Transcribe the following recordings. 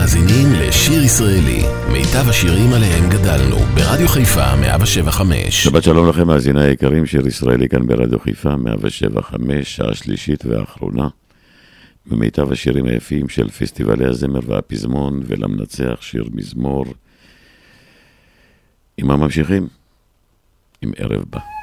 מאזינים לשיר ישראלי, מיטב השירים עליהם גדלנו, ברדיו חיפה 175. שבת שלום לכם, מאזיני היקרים, שיר ישראלי כאן ברדיו חיפה 175, שעה שלישית ואחרונה. במיטב השירים היפים של פסטיבלי הזמר והפזמון, ולמנצח שיר מזמור. עם מה ממשיכים? עם ערב בא.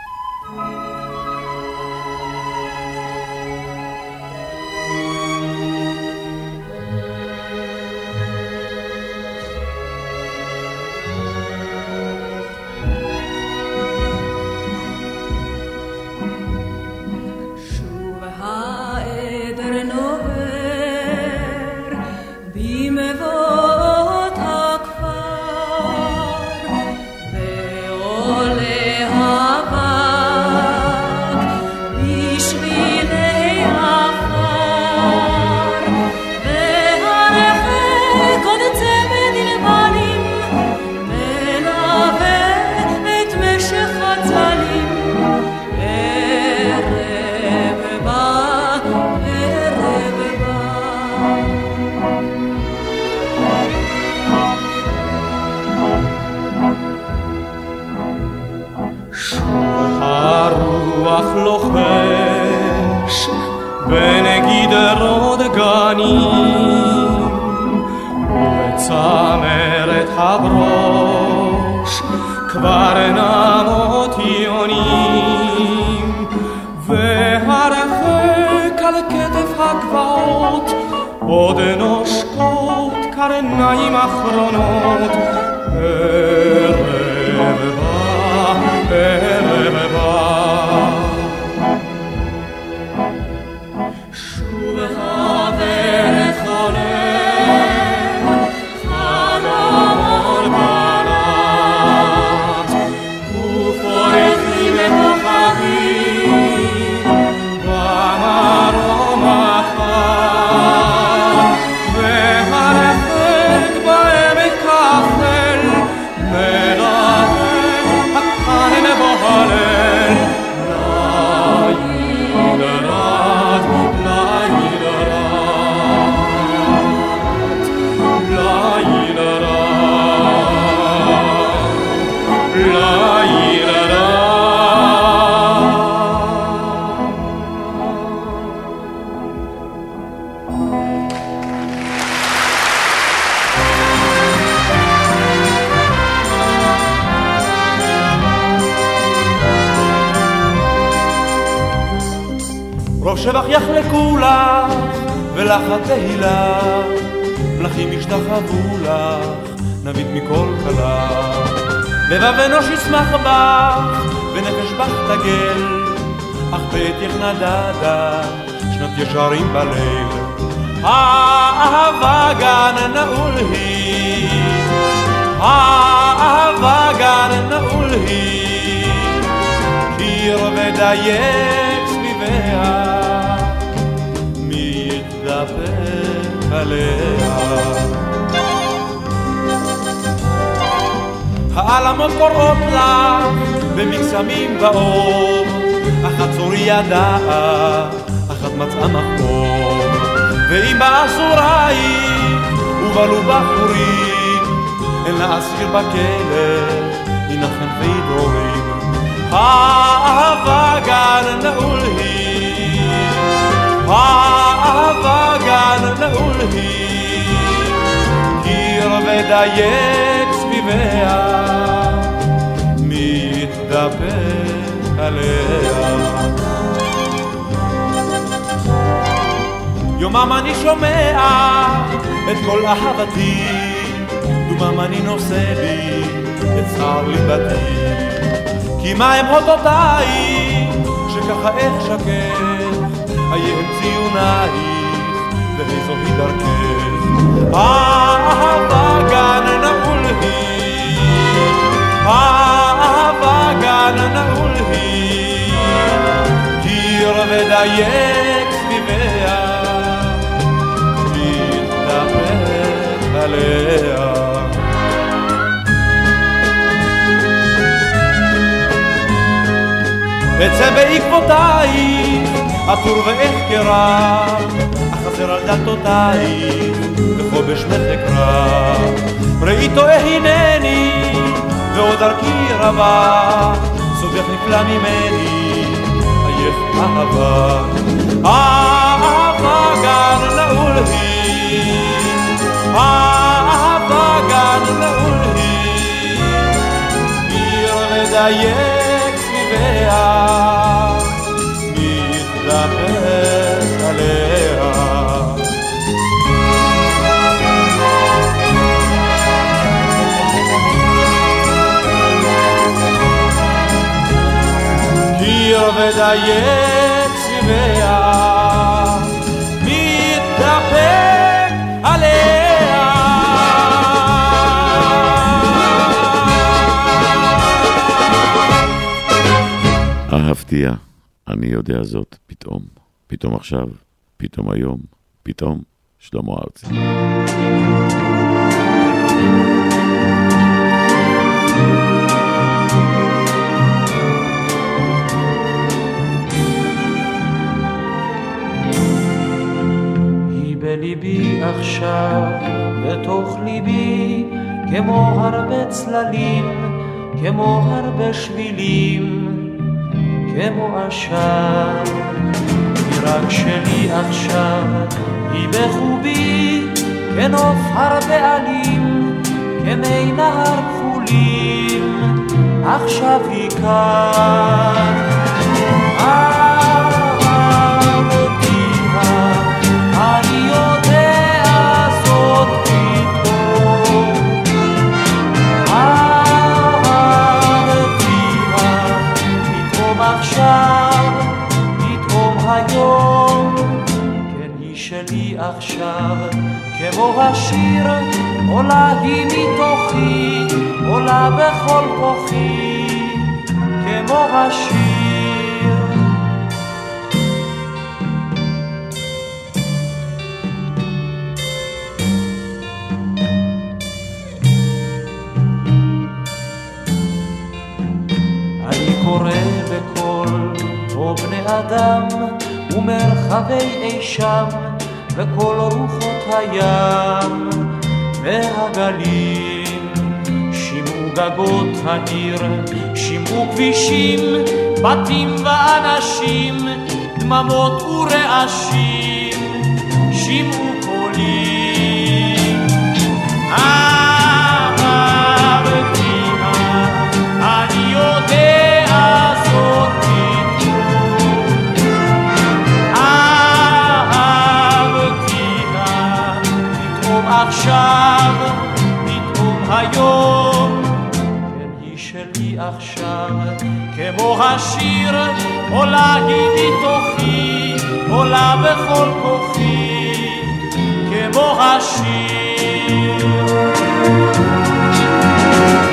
בכלא, ינחם וידורים. האהבה גן נעול היא, האהבה גן נעול היא, קיר ודייק סביביה, מתדפק עליה. יומם אני שומע את כל אהבתי, דומם אני נושא לי את צער ליבתי. כי מה הם הודותיי, שככה איך שקט, איה הם ציונייך, ואיזוהי דרכך. אהבה גן נעול היא, אהבה גן נעול היא, קיר ודייק סביביה. עליה. אצא בעקבותייך, עטור ואחכרה, אך חצר על דלתותייך, וחובש מחקרה. ראי טועה הנני, ועוד דרכי רבה, סובך נפלא ממני, עייף אהבה. אהבה גן נעול היא, אהבה גן נעול היא, עיר מדייק קיר ודייק סביביה, מתדפק עליה. אהבתיה, אני יודע זאת פתאום. פתאום עכשיו, פתאום היום, פתאום שלמה ארצי. היא עכשיו, בתוך ליבי, כמו הרבה צללים, כמו הרבה שבילים, כמו עשן. היא רק שלי עכשיו, היא בחובי, כנוף הרבה עלים, כמי נהר כחולים, עכשיו היא כאן. עכשיו, כמו השיר, עולה היא מתוכי, עולה בכל כוחי, כמו השיר. אני קורא בקול, או בני אדם, ומרחבי אי שם, וכל רוחות הים, והגלים. שמעו גגות העיר, שמעו כבישים, בתים ואנשים, דממות ורעשים, שמעו השיר, עולה היא מתוכי, עולה בכל כוחי, כמו השיר.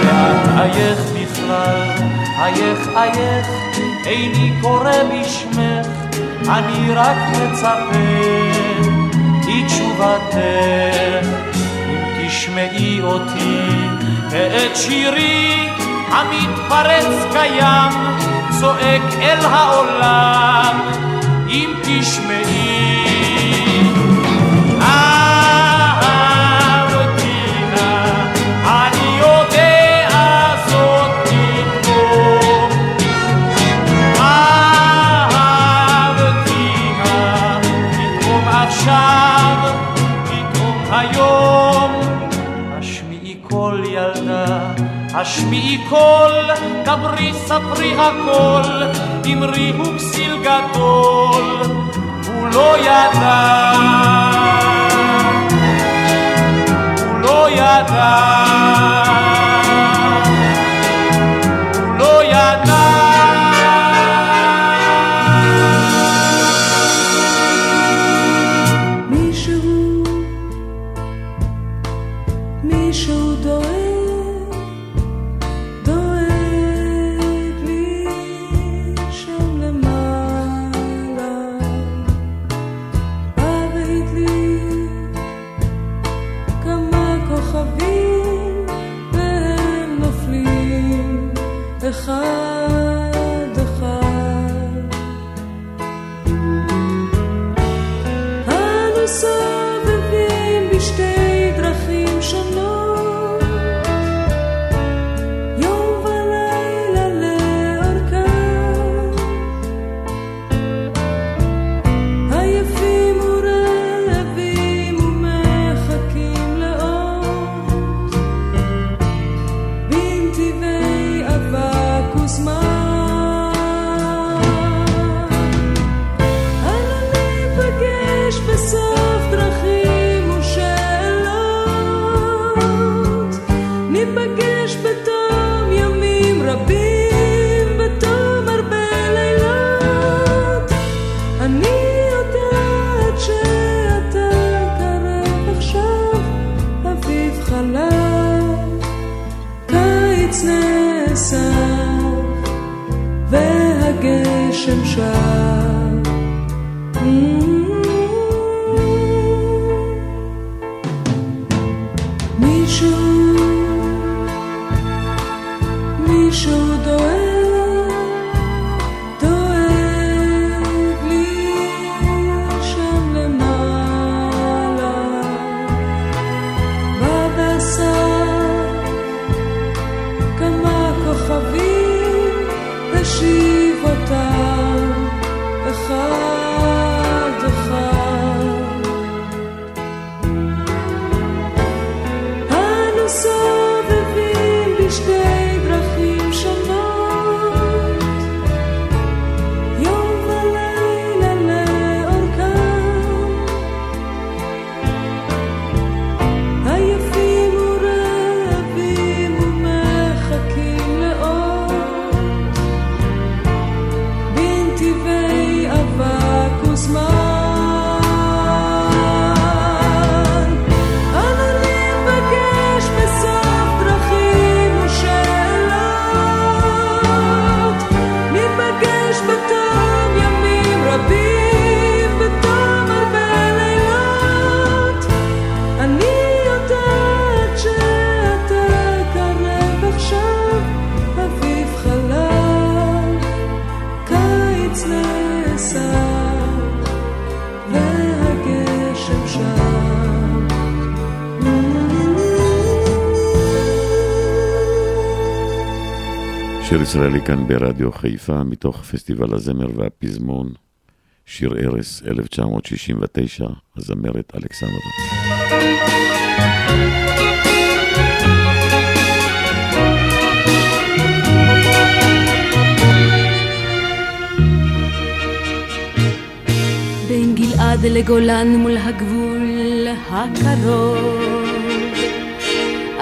ואת עייך בכלל, עייך עייך, איני קורא בשמך, אני רק מצפה לתשובתך. אם תשמעי אותי ואת שירי המתפרץ קיים, צועק אל העולם, אם תשמעי. השמיעי קול, דברי ספרי הכל, אמרי הוא כסיל גדול, הוא לא ידע. הוא לא ידע. לא. מישהו, מישהו דואג, ישראלי כאן ברדיו חיפה, מתוך פסטיבל הזמר והפזמון, שיר ערש 1969, הזמרת אלכסנדרה. בין גלעד לגולן מול הגבול הקרוב.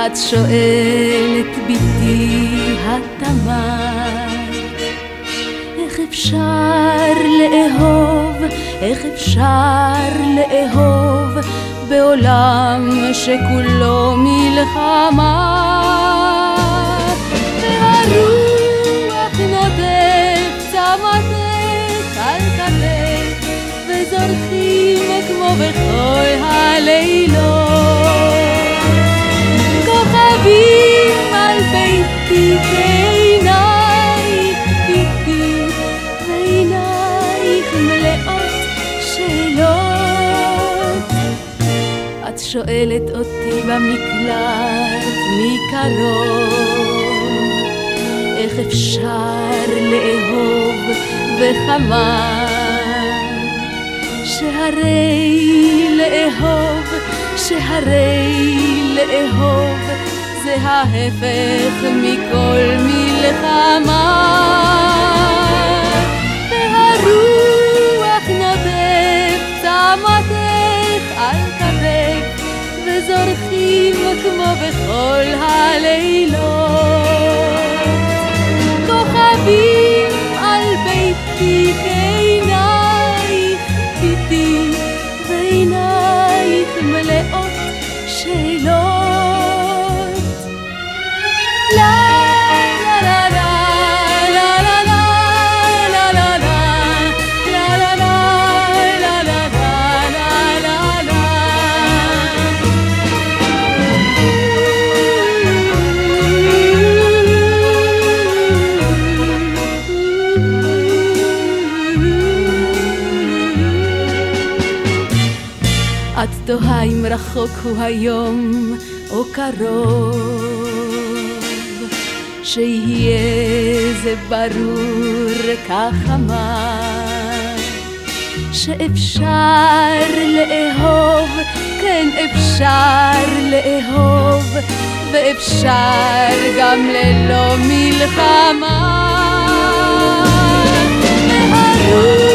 את שואלת ביתי התמר, איך אפשר לאהוב, איך אפשר לאהוב בעולם שכולו מלחמה? והרוח נודף צמתך על כתף וזורחים כמו בכל הלילות שואלת אותי במקלט מקרוב איך אפשר לאהוב וכמה שהרי לאהוב, שהרי לאהוב זה ההפך מכל מלחמה. והרוח נודף צמתך וזורחים כמו בכל הלילות. כוכבים על ביתי תוהה אם רחוק הוא היום או קרוב שיהיה זה ברור כך אמר שאפשר לאהוב, כן אפשר לאהוב ואפשר גם ללא מלחמה. והרוח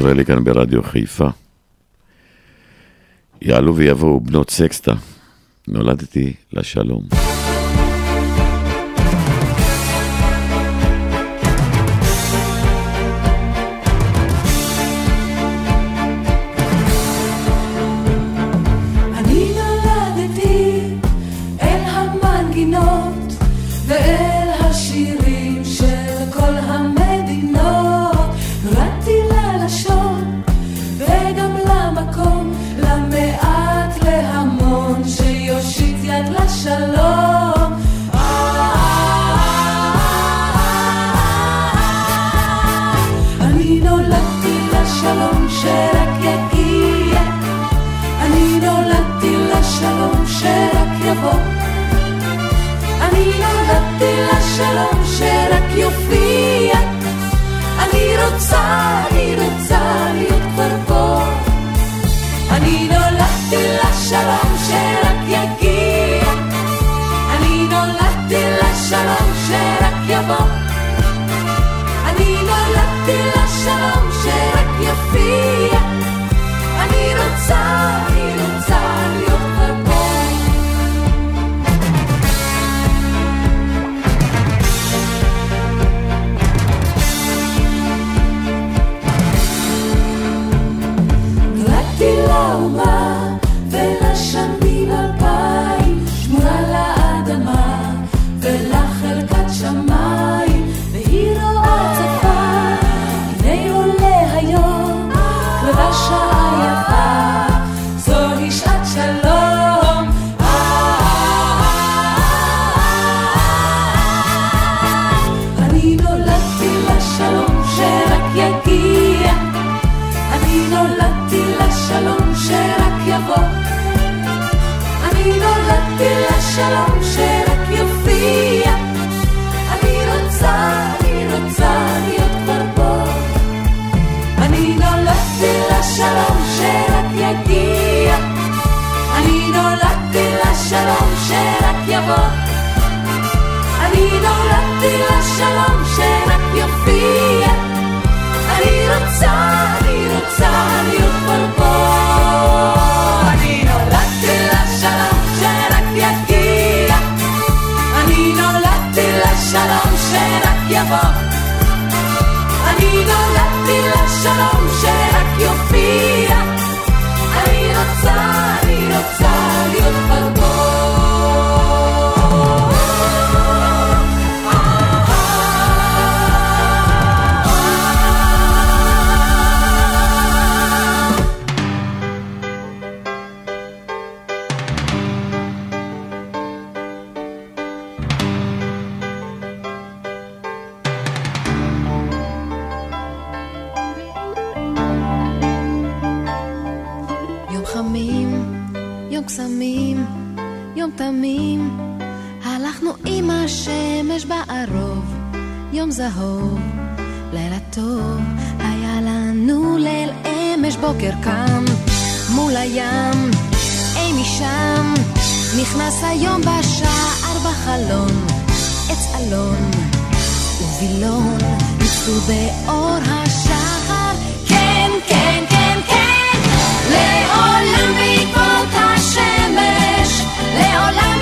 ישראלי כאן ברדיו חיפה. יעלו ויבואו בנות סקסטה. נולדתי לשלום. יום קסמים, יום תמים, הלכנו עם השמש בערוב, יום זהוב, לילה טוב, היה לנו ליל אמש בוקר קם, מול הים, אי משם, נכנס היום בשער בחלון, עץ אלון ווילון, ניצלו באור השחר, כן, כן, כן, כן, לעולם בעקבות לעולם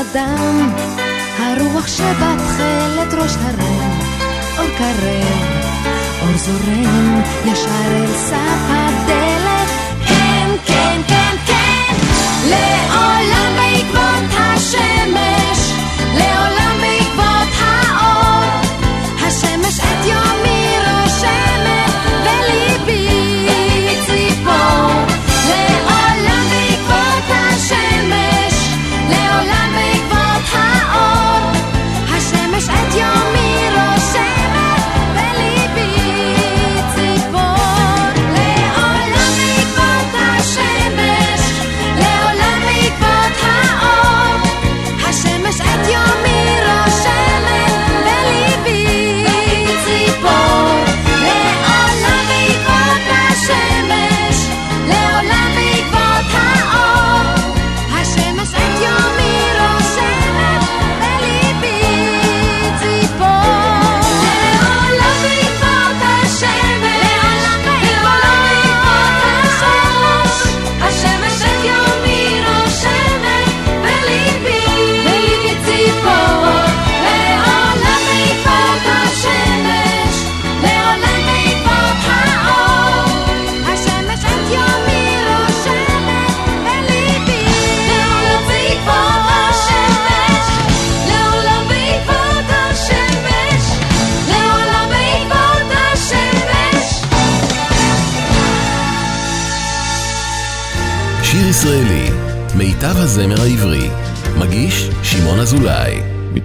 נדם, הרוח שבתכלת ראש הרם, אור קרב, אור זורם, ישר אל סף הדלת, כן, כן, כן, כן, לעולם בעקבות השמש,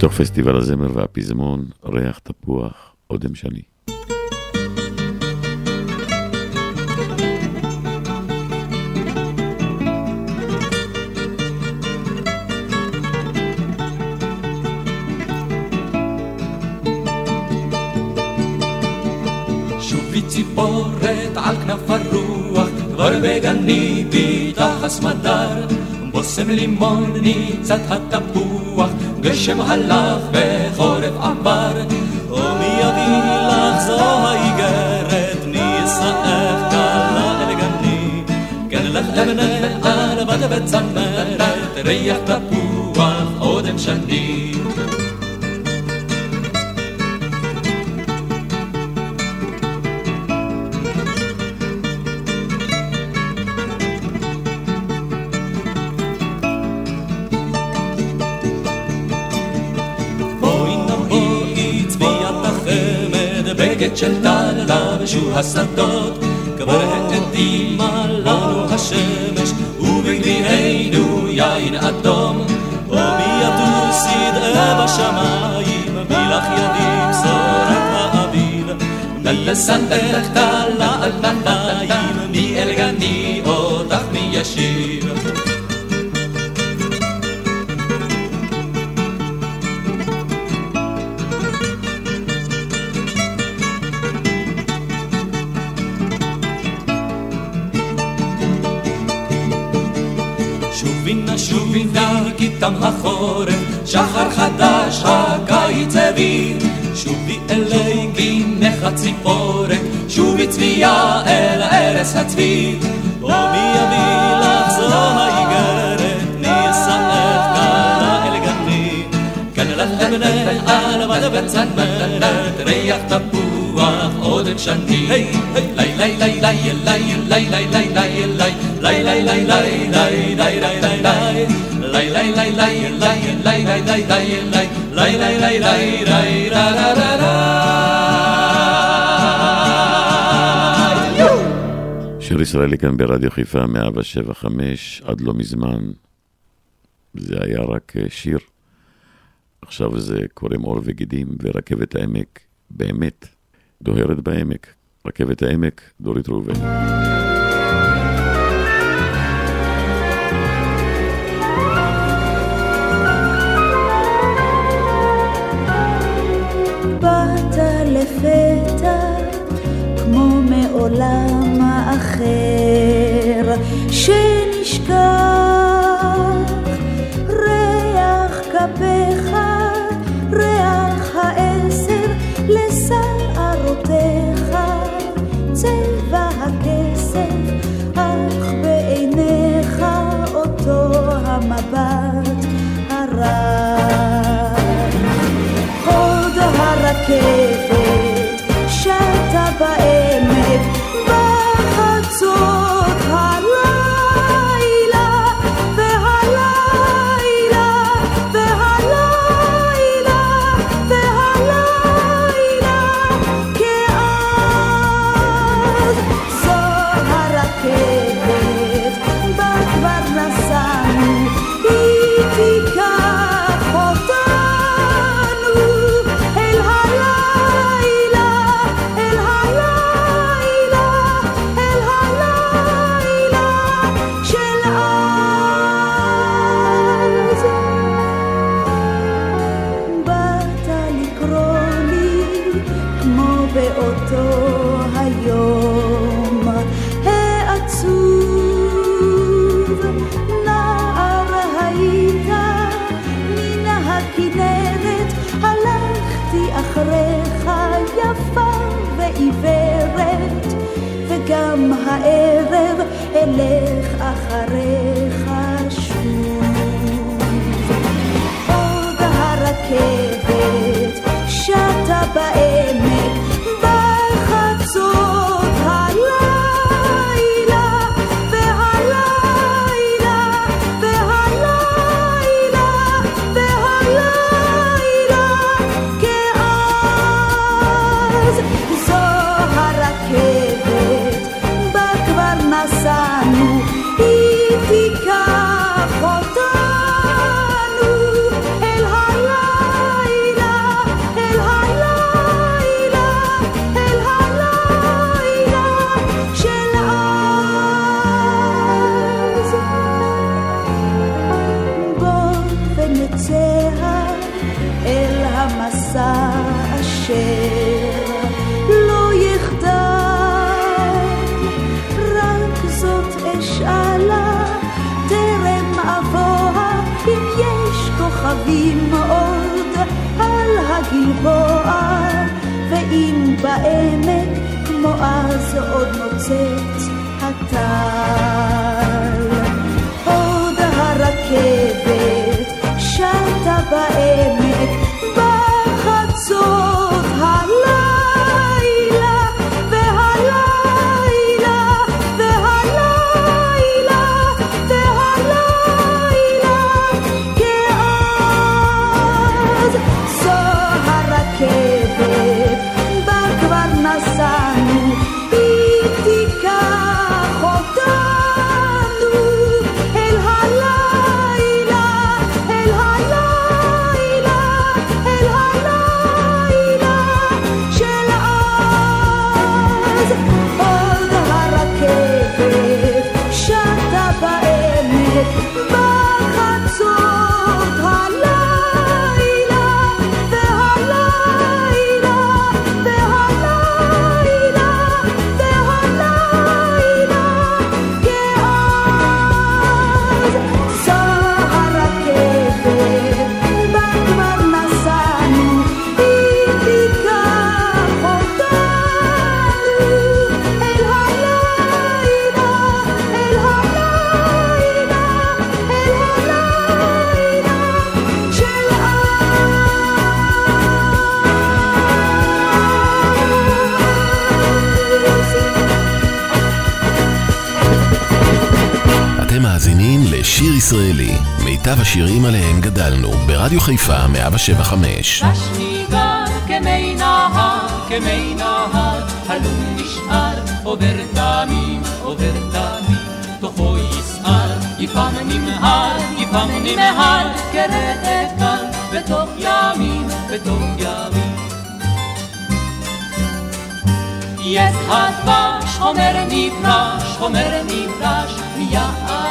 מתוך פסטיבל הזמר והפזמון, ריח תפוח, אודם שני. ציפורת על כנף הרוח, כבר בגני ביטח סמדר. בושם לימון ניצת התפוח, גשם הלך וחורף עבר. ומי יביא לך זו האיגרת, נישאך קלה אל גני. כן לך על בת וצמרת, ריח תפוח אודם שני. רגת של טללה ושור השדות, כברת דימה לנו השמש, ובגדיענו יין אדום, ומיתו סדרה בשמיים, מלח ידים שורק האוויר. ללסנדלך טללה על נעליים, מאל גני אור תם החורף, שחר חדש הקיץ הביא. שובי אלי גינך הציפורת, שובי צביה אל ערש הצבי. ומי יביא לך זו האיגרת, יסעך כלה אל גני. כאן לך אבנה על בד וצמרת, ריח תפוח עודן שני. לי לי לי לי לי לי לי שיר ישראלי כאן ברדיו חיפה 175, עד לא מזמן זה היה רק אה, שיר. עכשיו זה קורם עור וגידים, ורכבת העמק באמת דוהרת בעמק. רכבת העמק, דורית ראובן. לפתע כמו מעולם אחר שנשכח ריח כפיך ריח העשר לשערותיך צבע הכסף אך בעיניך אותו המבט הרע. עוד הרכבת say השירים עליהם גדלנו, ברדיו חיפה 175. בשניגר כמי נהר, כמי נהר, הלום נשאר, עובר תמים, עובר תמים, תוכו יסער, יפעם נמהר, יפעם נמהר, כאן, בתוך ימים, בתוך ימים. יש הדבש, חומר נברש, חומר נברש, מיערה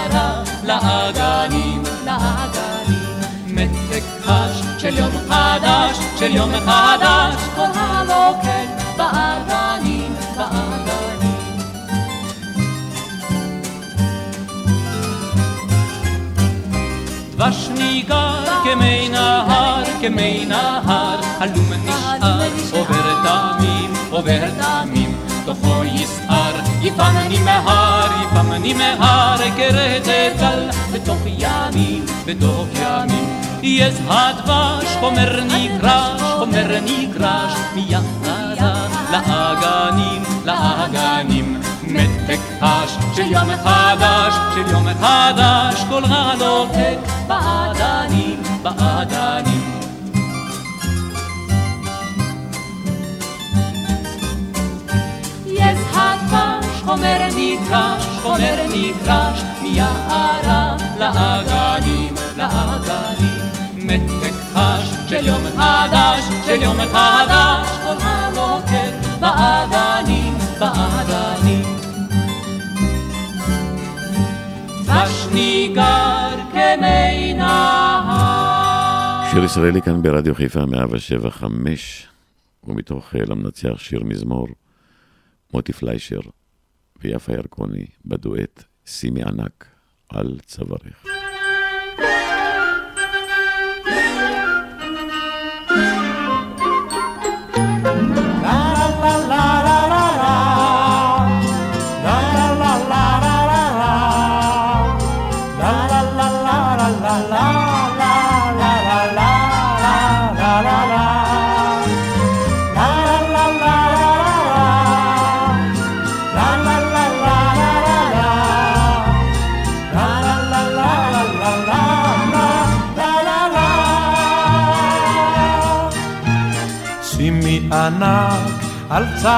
לאגנים, לאגנים. מתק חש של יום חדש, של יום חדש, כל הלוקק באגנים, באגנים. דבש ניגר כמי נהר, כמי נהר, הלום נשאר, עובר תמים, עובר תמים, תוכו יסער, יפעם נמהר, יפעם נמהר, כרדת גל, בתוך ימים, בתוך ימים. יש הדבש, חומר נגרש, חומר נגרש, מיחדה לאגנים, לאגנים. מתק חש של יום חדש, של יום חדש, כל הלוקק באדנים, באדנים. נגרש, חומר נגרש, מיערה לאגנים, לאגנים. מתק חש של יום חדש, של יום חדש, כל הלוקק באדנים, באדנים. דבש ניגר כמי נהר. שיר ישראלי כאן ברדיו חיפה 175, ומתוך אה, למנצח שיר מזמור, מוטי פליישר ויפה ירקוני בדואט שימי ענק על צווארך.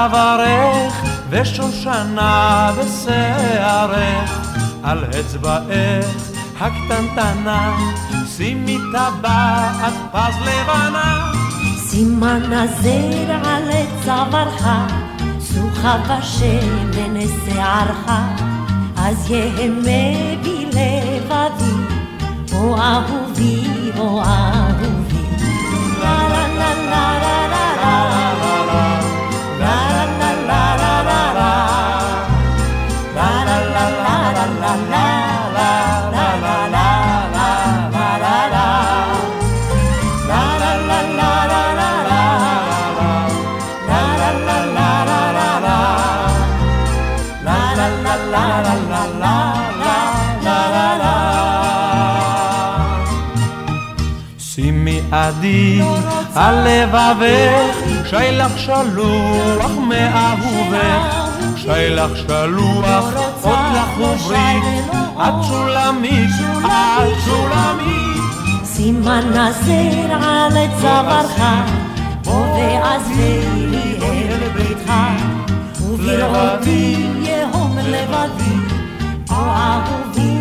צווארך ושושנה בשערך על אצבעך הקטנטנה שימי טבעת פז לבנה. סימן הזר על צווארך, סוכה בשמן שערך, אז יהמה בי לבבי, או אהובי, או אהובי. לה לה לה לה לה לה שימי עדי על לבבך, שילך שלוח מאהובך, שילך שלוח, עוד לך וברית, את שולמית, את שולמית. סימן הזר על צווארך, בוא ועזבי לי אל ביתך, ובראותי יהום לבדי, או אהובי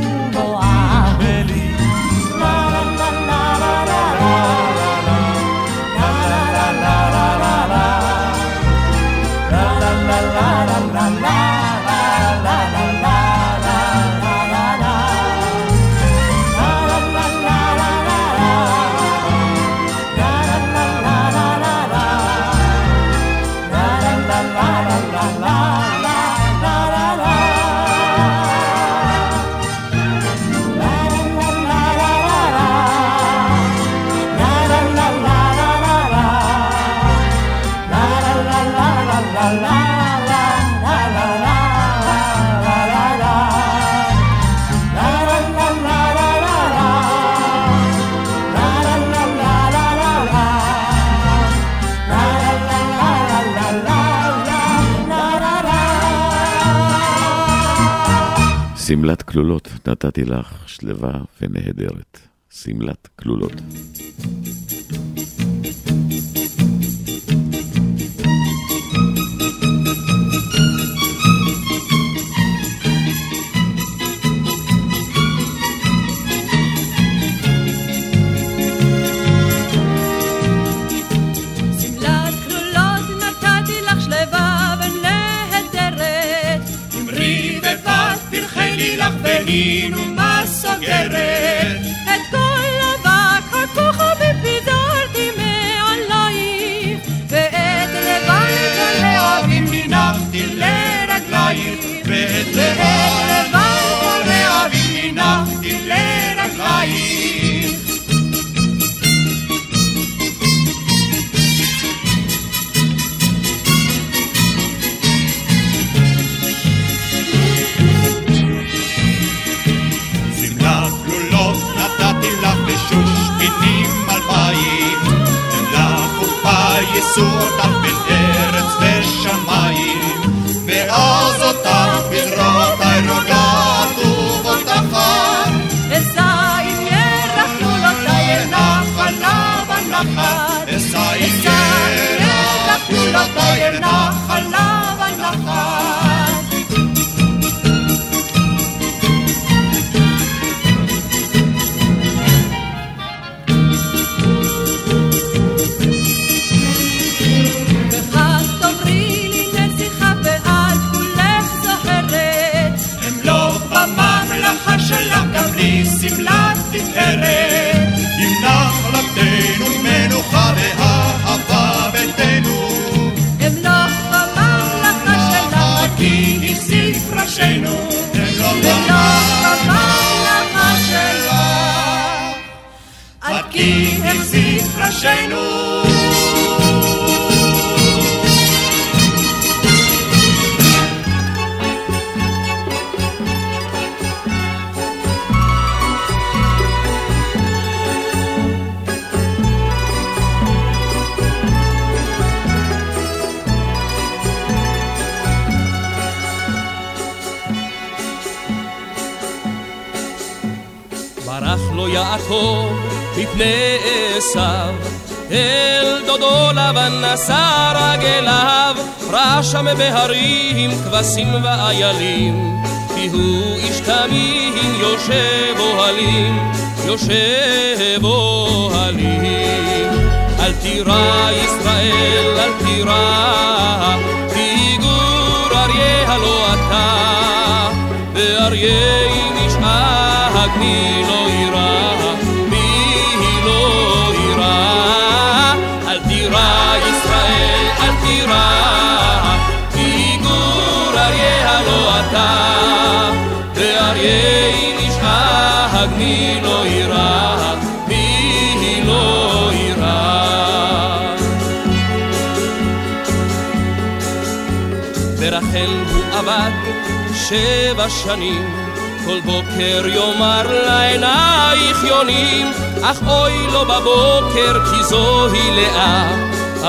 שמלת כלולות נתתי לך שלווה ונהדרת. שמלת כלולות. עד כי החזיק ראשינו. ברח לו יעקב מפני עשיו, אל דודו לבן נשא רגליו, רשם בהרים כבשים ואיילים, כי הוא איש תמים יושב אוהלים, יושב אוהלים. אל תירא ישראל, אל תירא, כי גור אריה הלא אתה, ואריה נשאג מי שבע שנים, כל בוקר יאמר לעינייך יונים, אך אוי לו בבוקר כי זוהי לאה.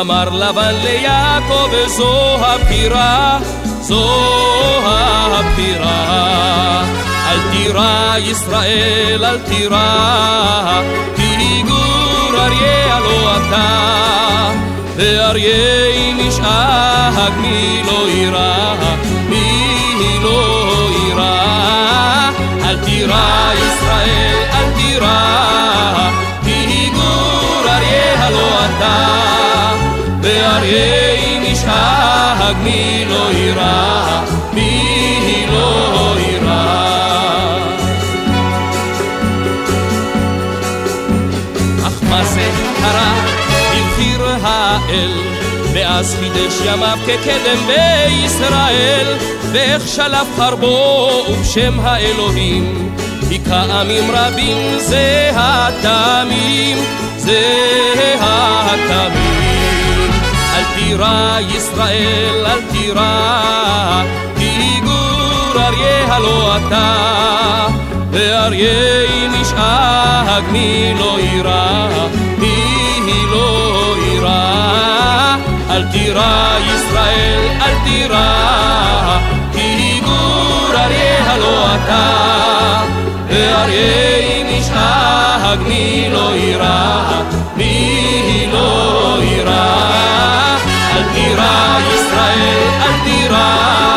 אמר לבן ליעקב וזו הפטירה, זו הפטירה. אל תירא ישראל, אל תירא, כי גור אריה הלא אתה. ואריה נשאג מי לא יירא, תירא ישראל, אל תירא, כי גור אריה הלא אתה. ואריה נשאג מי לא יירא, מאז חידש ימיו כקדם בישראל, ואיך שלף חרבו ובשם האלוהים, היכה עמים רבים זה התמים, זה התמים. אל תירא ישראל, אל תירא, כי גור אריה הלא אתה, ואריה נשאג מי לא יירא, מי לא יירא. אל תירא ישראל, אל תירא, כי גור אריה הלא אתה, ואריה אם ישאג מי לא יירא, מי לא יירא. אל תירא ישראל, אל תירא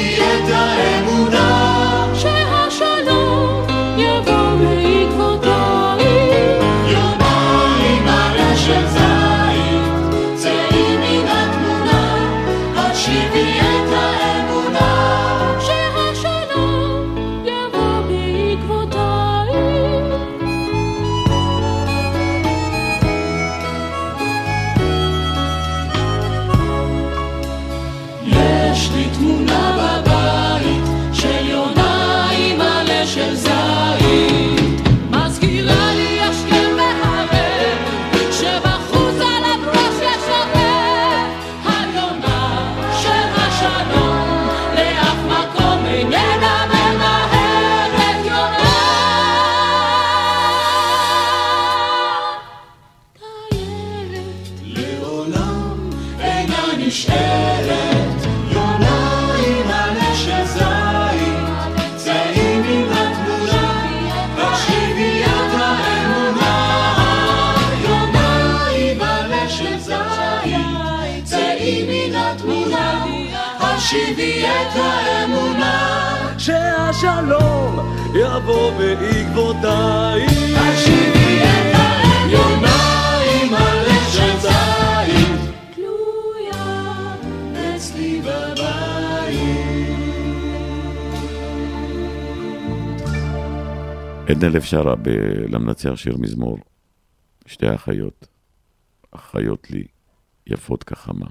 bieda e נשארת את האמונה. שהשלום יבוא בעקבותיי. עדנה לב שרה ב"למנצח שיר מזמור", שתי האחיות, אחיות לי, יפות כחמה.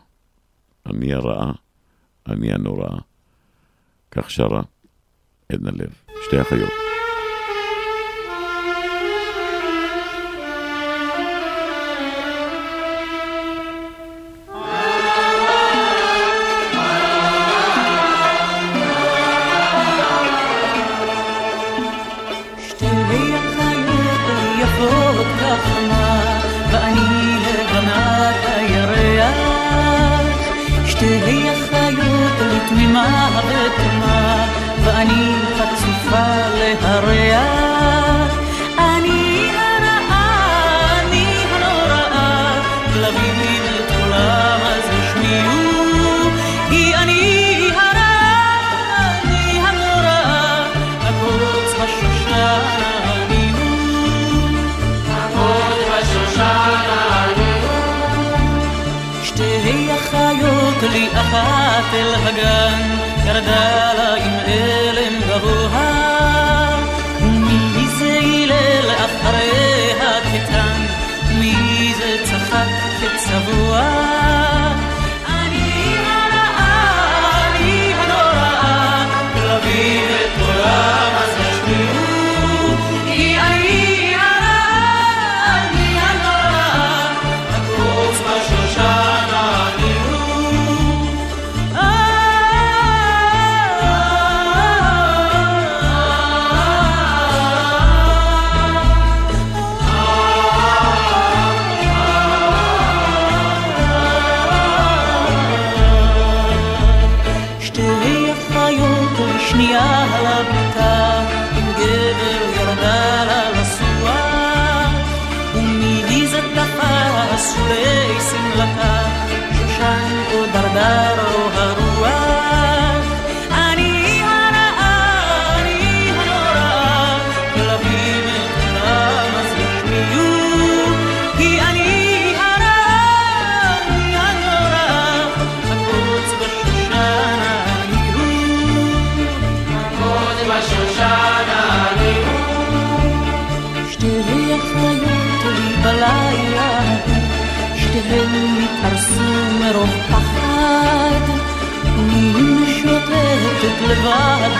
אני הרעה, אני הנוראה. כך שרה עדנה לב, שתי אחיות.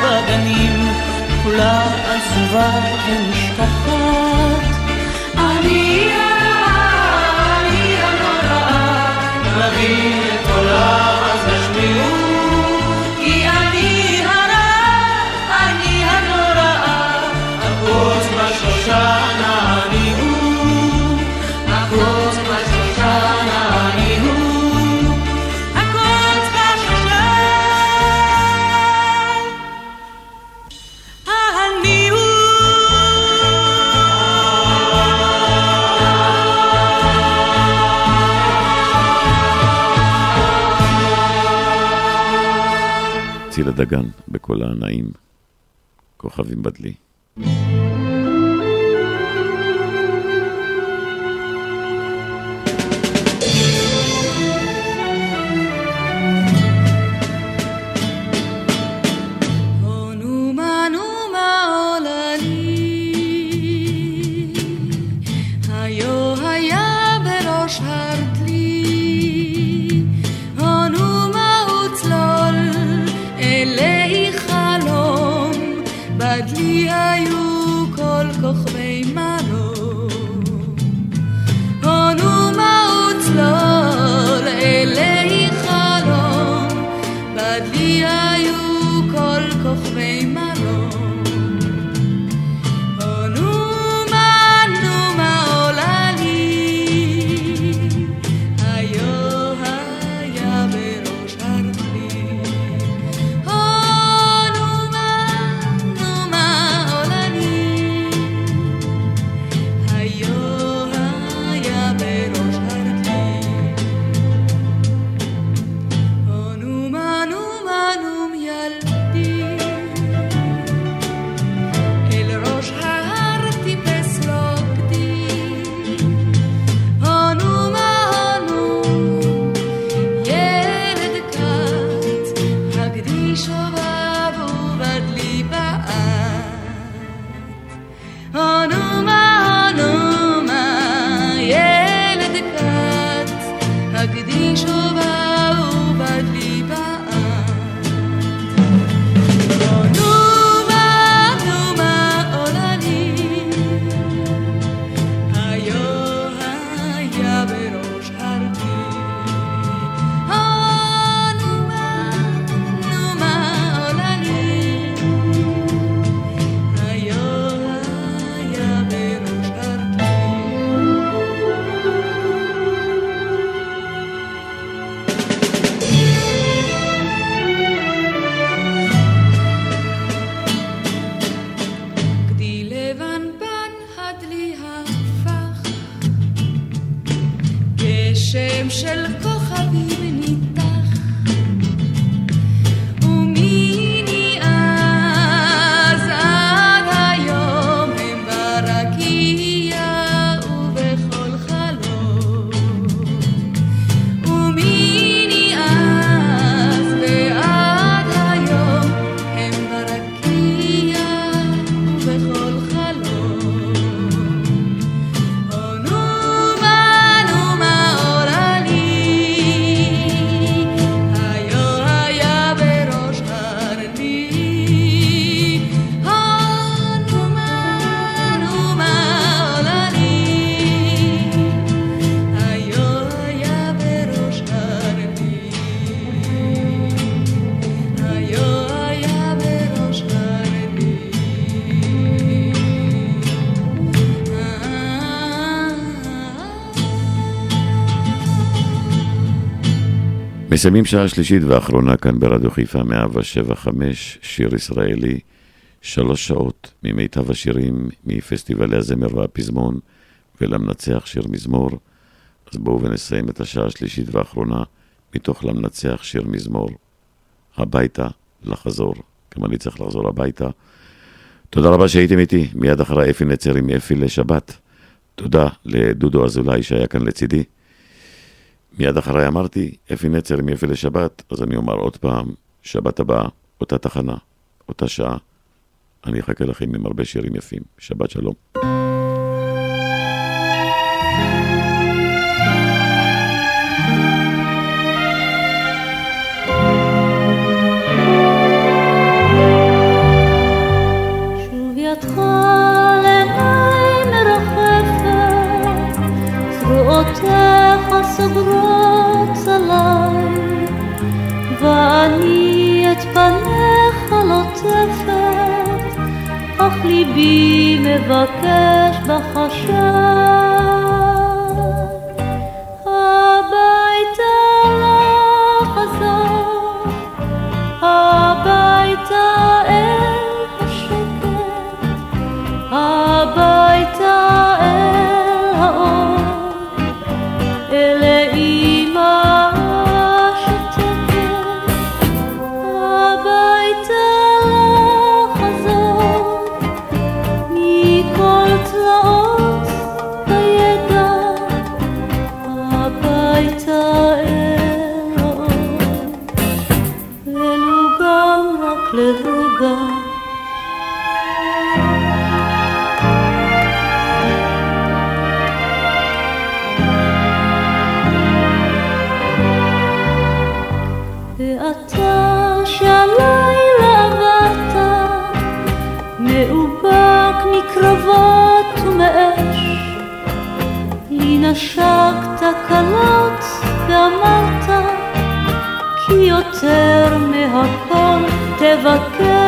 בגנים, כולה עזובה כמשפחה. דגן, בקול הנעים, כוכבים בדלי. Thank you. מסיימים שעה שלישית ואחרונה כאן ברדיו חיפה 175, שיר ישראלי, שלוש שעות ממיטב השירים מפסטיבלי הזמר והפזמון ולמנצח שיר מזמור. אז בואו ונסיים את השעה השלישית והאחרונה מתוך למנצח שיר מזמור. הביתה, לחזור, גם אני צריך לחזור הביתה. תודה רבה שהייתם איתי, מיד אחרי אפי נצר עם אפי לשבת. תודה לדודו אזולאי שהיה כאן לצידי. מיד אחריי אמרתי, אפי נצר מאפי לשבת, אז אני אומר עוד פעם, שבת הבאה, אותה תחנה, אותה שעה. אני אחכה לכם עם הרבה שירים יפים. שבת שלום. صبر ליבי מבקש בחשב הביתה לחזור הביתה אל נשקת קלות ואמרת כי יותר מהכל תבקר